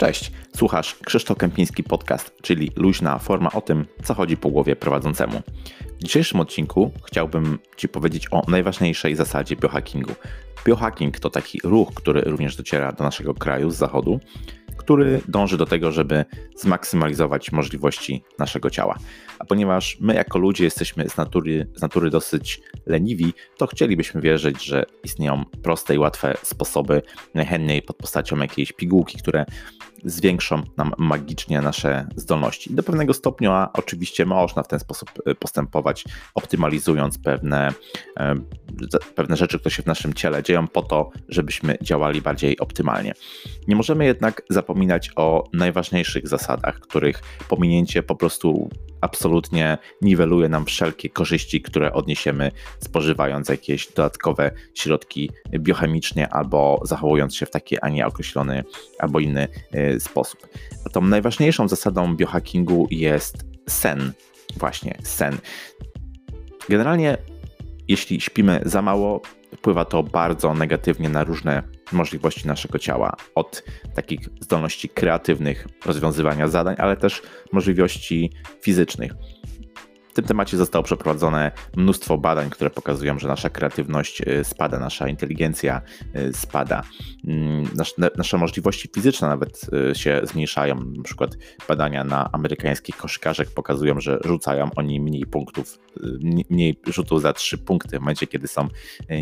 Cześć, słuchasz Krzysztof Kępiński Podcast, czyli luźna forma o tym, co chodzi po głowie prowadzącemu. W dzisiejszym odcinku chciałbym Ci powiedzieć o najważniejszej zasadzie biohackingu. Biohacking to taki ruch, który również dociera do naszego kraju z zachodu, który dąży do tego, żeby zmaksymalizować możliwości naszego ciała. A ponieważ my jako ludzie jesteśmy z natury, z natury dosyć leniwi, to chcielibyśmy wierzyć, że istnieją proste i łatwe sposoby, najchętniej pod postacią jakiejś pigułki, które zwiększą nam magicznie nasze zdolności. Do pewnego stopnia oczywiście można w ten sposób y, postępować, optymalizując pewne, e, pewne rzeczy, które się w naszym ciele dzieją, po to, żebyśmy działali bardziej optymalnie. Nie możemy jednak zapominać o najważniejszych zasadach, których pominięcie po prostu absolutnie niweluje nam wszelkie korzyści, które odniesiemy spożywając jakieś dodatkowe środki biochemicznie albo zachowując się w taki, a nie określony albo inny y, sposób. Tą najważniejszą zasadą biohackingu jest sen. Właśnie sen. Generalnie, jeśli śpimy za mało, wpływa to bardzo negatywnie na różne możliwości naszego ciała. Od takich zdolności kreatywnych, rozwiązywania zadań, ale też możliwości fizycznych. W tym temacie zostało przeprowadzone mnóstwo badań, które pokazują, że nasza kreatywność y, spada, nasza inteligencja y, spada, mm, nasze możliwości fizyczne nawet y, się zmniejszają. Na przykład badania na amerykańskich koszykarzek pokazują, że rzucają oni mniej punktów, mniej rzutów za trzy punkty w momencie, kiedy są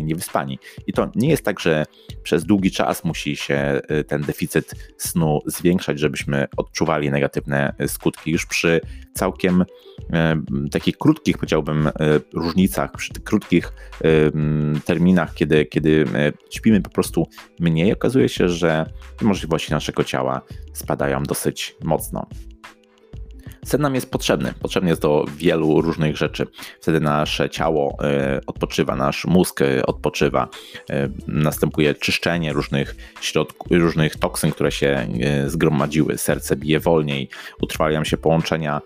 niewyspani. I to nie jest tak, że przez długi czas musi się ten deficyt snu zwiększać, żebyśmy odczuwali negatywne skutki. Już przy całkiem takich krótkich, powiedziałbym, e, różnicach, przy tych krótkich terminach, kiedy, kiedy e, śpimy po prostu mniej, okazuje się, że możliwości naszego ciała spadają dosyć mocno. Sen nam jest potrzebny. Potrzebny jest do wielu różnych rzeczy. Wtedy nasze ciało e, odpoczywa, nasz mózg e, odpoczywa, e, następuje czyszczenie różnych środków, różnych toksyn, które się zgromadziły. Serce bije wolniej, utrwalają się połączenia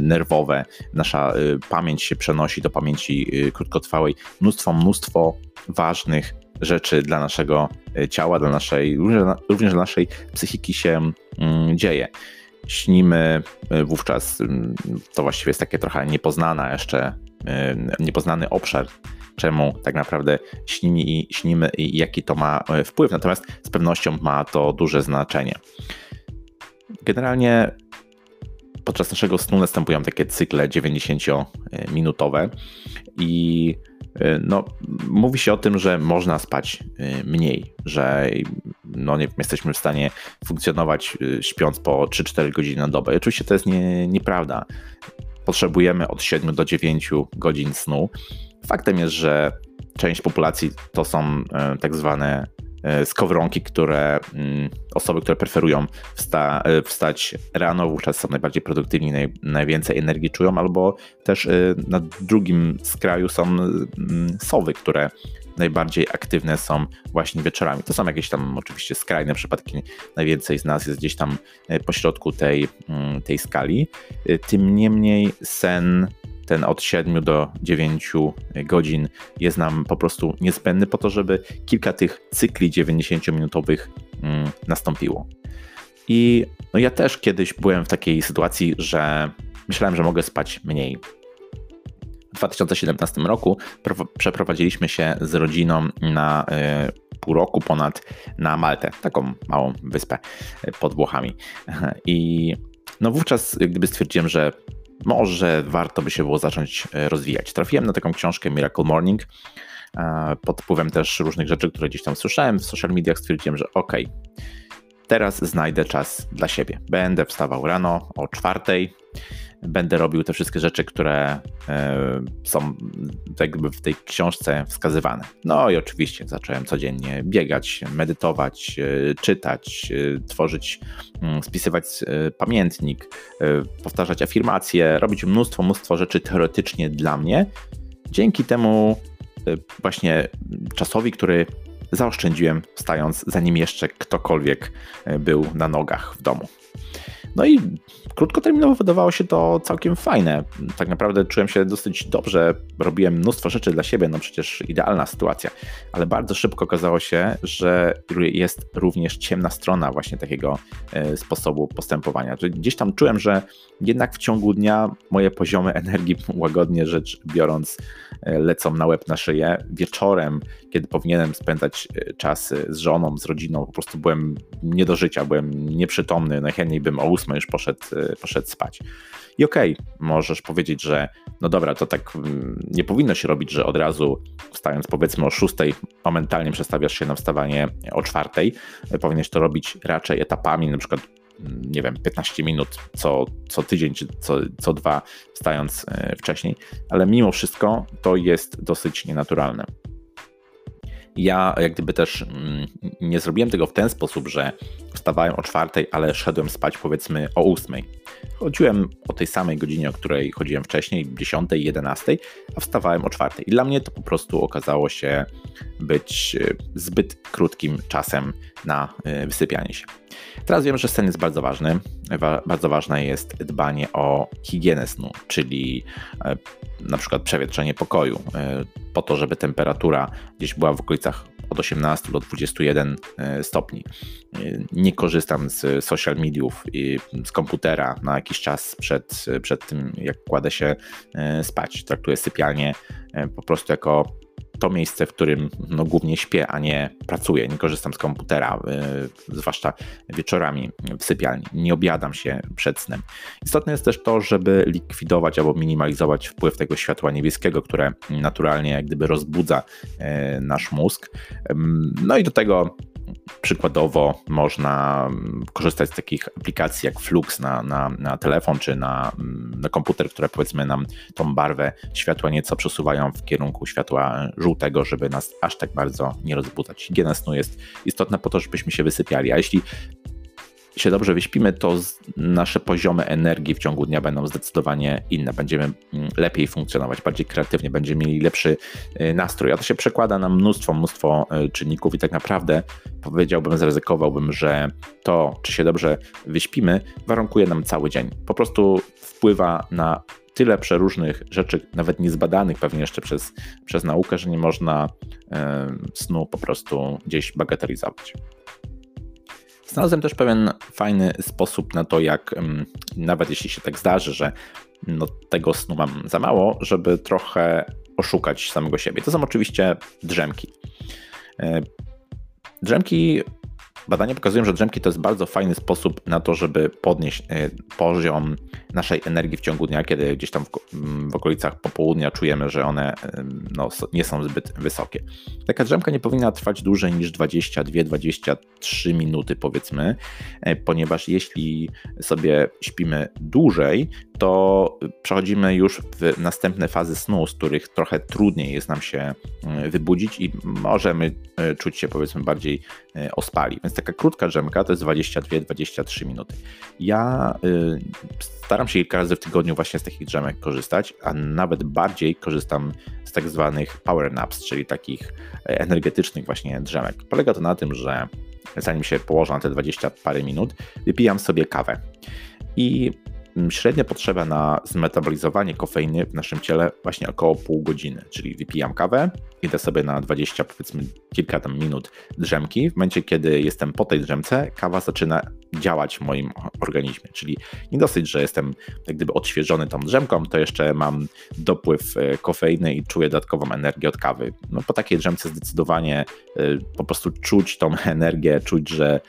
nerwowe, nasza pamięć się przenosi do pamięci krótkotrwałej. Mnóstwo, mnóstwo ważnych rzeczy dla naszego ciała, dla naszej, również dla naszej psychiki się mm, dzieje śnimy e, wówczas, mm, to właściwie jest takie trochę niepoznana jeszcze, e, niepoznany obszar, czemu tak naprawdę śnimy i śnimy i jaki to ma wpływ. Natomiast z pewnością ma to duże znaczenie. Generalnie podczas naszego snu następują takie cykle 90-minutowe i Y, no, mówi się o tym, że można spać y, mniej, że no, nie jesteśmy w stanie funkcjonować y, śpiąc po 3-4 godziny na dobę. I oczywiście to jest nie, nieprawda. Potrzebujemy od 7 do 9 godzin snu. Faktem jest, że część populacji to są tak zwane E, skowronki, które mm, osoby, które preferują wsta, e, wstać rano, wówczas są najbardziej produktywni, naj, najwięcej energii czują, albo też e, na drugim skraju są mm, sowy, które najbardziej aktywne są właśnie wieczorami. To są jakieś tam oczywiście skrajne przypadki, najwięcej z nas jest gdzieś tam pośrodku tej, mm, tej skali. Tym niemniej sen ten od 7 do 9 godzin jest nam po prostu niezbędny po to, żeby kilka tych cykli 90-minutowych mm, nastąpiło. I no ja też kiedyś byłem w takiej sytuacji, że myślałem, że mogę spać mniej. W 2017 roku przeprowadziliśmy się z rodziną na y, pół roku ponad na Maltę, taką małą wyspę y, pod Włochami. I no wówczas gdyby stwierdziłem, że może warto by się było zacząć e, rozwijać. Trafiłem na taką książkę Miracle Morning. E, pod wpływem też różnych rzeczy, które gdzieś tam słyszałem w social mediach, stwierdziłem, że ok, teraz znajdę czas dla siebie. Będę wstawał rano o czwartej, będę robił te wszystkie rzeczy, które e, są jakby w tej książce wskazywane. No i oczywiście zacząłem codziennie biegać, medytować, e, czytać, e, tworzyć, mm, spisywać pamiętnik, powtarzać afirmacje, robić mnóstwo, mnóstwo rzeczy teoretycznie dla mnie. Dzięki temu właśnie czasowi, który zaoszczędziłem, stając zanim jeszcze ktokolwiek był na nogach w domu. No i krótkoterminowo wydawało się to całkiem fajne. Tak naprawdę czułem się dosyć dobrze, robiłem mnóstwo rzeczy dla siebie, no przecież idealna sytuacja, ale bardzo szybko okazało się, że jest również ciemna strona właśnie takiego e, sposobu postępowania. Gdzieś tam czułem, że jednak w ciągu dnia moje poziomy energii, łagodnie rzecz biorąc, e, lecą na łeb na szyję. Wieczorem, kiedy powinienem spędzać e, czas z żoną, z rodziną, po prostu byłem nie do życia, byłem nieprzytomny, najchętniej bym o ósmej już poszedł, poszedł spać. I okej, okay, możesz powiedzieć, że no dobra, to tak mm, nie powinno się robić, że od razu wstając powiedzmy o 6, momentalnie przestawiasz się na wstawanie o 4. Powinieneś to robić raczej etapami, na przykład mm, nie wiem, 15 minut co, co tydzień czy co, co dwa, wstając e, wcześniej, ale mimo wszystko to jest dosyć nienaturalne. Ja jak gdyby też mm, nie zrobiłem tego w ten sposób, że wstawałem o czwartej, ale szedłem spać powiedzmy o ósmej. Chodziłem o tej samej godzinie, o której chodziłem wcześniej, 10, 11, a wstawałem o czwartej. I dla mnie to po prostu okazało się być e, zbyt krótkim czasem na e, wysypianie się. Teraz wiem, że sen jest bardzo ważny. Bardzo ważne jest dbanie o higienę snu, czyli e, na przykład przewietrzenie pokoju, po to, żeby temperatura gdzieś była w okolicach od 18 do 21 stopni. Nie korzystam z social mediów i z komputera na jakiś czas przed, przed tym, jak kładę się spać. Traktuję sypialnię po prostu jako to miejsce, w którym no, głównie śpię, a nie pracuję. Nie korzystam z komputera, yy, zwłaszcza wieczorami w sypialni. Nie obiadam się przed snem. Istotne jest też to, żeby likwidować albo minimalizować wpływ tego światła niebieskiego, które naturalnie jak gdyby rozbudza yy, nasz mózg. No i do tego Przykładowo można mm, korzystać z takich aplikacji jak Flux na, na, na telefon czy na, mm, na komputer, które powiedzmy nam tą barwę światła nieco przesuwają w kierunku światła żółtego, żeby nas aż tak bardzo nie rozbudzać. Higiena snu jest istotna po to, żebyśmy się wysypiali, a jeśli się dobrze wyśpimy, to nasze poziomy energii w ciągu dnia będą zdecydowanie inne. Będziemy mm, lepiej funkcjonować, bardziej kreatywnie, będziemy mieli lepszy y, nastrój. A to się przekłada na mnóstwo, mnóstwo y, czynników i tak naprawdę powiedziałbym, zaryzykowałbym, że to, czy się dobrze wyśpimy, warunkuje nam cały dzień. Po prostu wpływa na tyle przeróżnych rzeczy, nawet niezbadanych pewnie jeszcze przez, przez naukę, że nie można y, snu po prostu gdzieś bagatelizować. Znalazłem też pewien fajny sposób na to, jak nawet jeśli się tak zdarzy, że no, tego snu mam za mało, żeby trochę oszukać samego siebie. To są oczywiście drzemki. E, drzemki Badania pokazują, że drzemki to jest bardzo fajny sposób na to, żeby podnieść e, poziom naszej energii w ciągu dnia, kiedy gdzieś tam w, okolicach popołudnia czujemy, że one e, no, nie są zbyt wysokie. Taka drzemka nie powinna trwać dłużej niż 22-23 minuty, powiedzmy, e, ponieważ jeśli sobie śpimy dłużej, to przechodzimy już w następne fazy snu, z których trochę trudniej jest nam się wybudzić i możemy czuć się powiedzmy bardziej ospali. Więc taka krótka drzemka to jest 22-23 minuty. Ja y, staram się kilka razy w tygodniu właśnie z takich drzemek korzystać, a nawet bardziej korzystam z tak zwanych power naps, czyli takich e, energetycznych właśnie drzemek. Polega to na tym, że zanim się położę na te 20 parę minut, wypijam sobie kawę. I średnia potrzeba na zmetabolizowanie kofeiny w naszym ciele właśnie około pół godziny, czyli wypijam kawę, idę sobie na 20 powiedzmy kilka tam minut drzemki. W momencie, kiedy jestem po tej drzemce, kawa zaczyna działać w moim organizmie, czyli nie dosyć, że jestem jak gdyby odświeżony tą drzemką, to jeszcze mam dopływ e, kofeiny i czuję dodatkową energię od kawy. No po takiej drzemce zdecydowanie e, po prostu czuć tą energię, czuć, że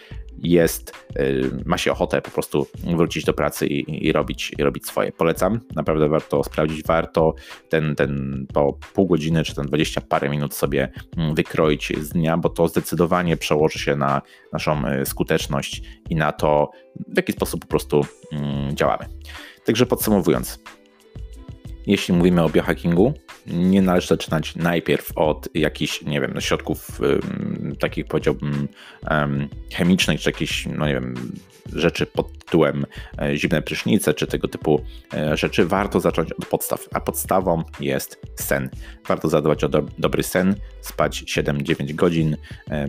jest, y, ma się ochotę po prostu wrócić do pracy i, i, robić, i robić swoje. Polecam, naprawdę warto sprawdzić, warto ten, ten po pół godziny czy ten 20 parę minut sobie mm, wykroić z dnia, bo to zdecydowanie przełoży się na naszą y, skuteczność i na to, w jaki sposób po prostu mm, działamy. Także podsumowując, jeśli mówimy o biohackingu, nie należy zaczynać najpierw od jakichś, nie wiem, środków um, takich powiedziałbym um, chemicznych, czy jakichś, no nie wiem, rzeczy pod tytułem e, zimne prysznice, czy tego typu e, rzeczy. Warto zacząć od podstaw, a podstawą jest sen. Warto zadbać o do, dobry sen, spać 7-9 godzin, e,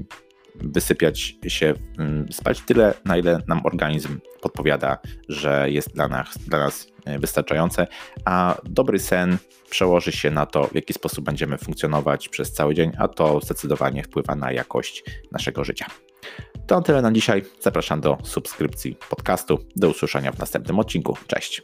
wysypiać się, mm, spać tyle, na ile nam organizm podpowiada, że jest dla nas, dla nas wystarczające, a dobry sen przełoży się na to, w jaki sposób będziemy funkcjonować przez cały dzień, a to zdecydowanie wpływa na jakość naszego życia. To tyle na dzisiaj. Zapraszam do subskrypcji podcastu. Do usłyszenia w następnym odcinku. Cześć.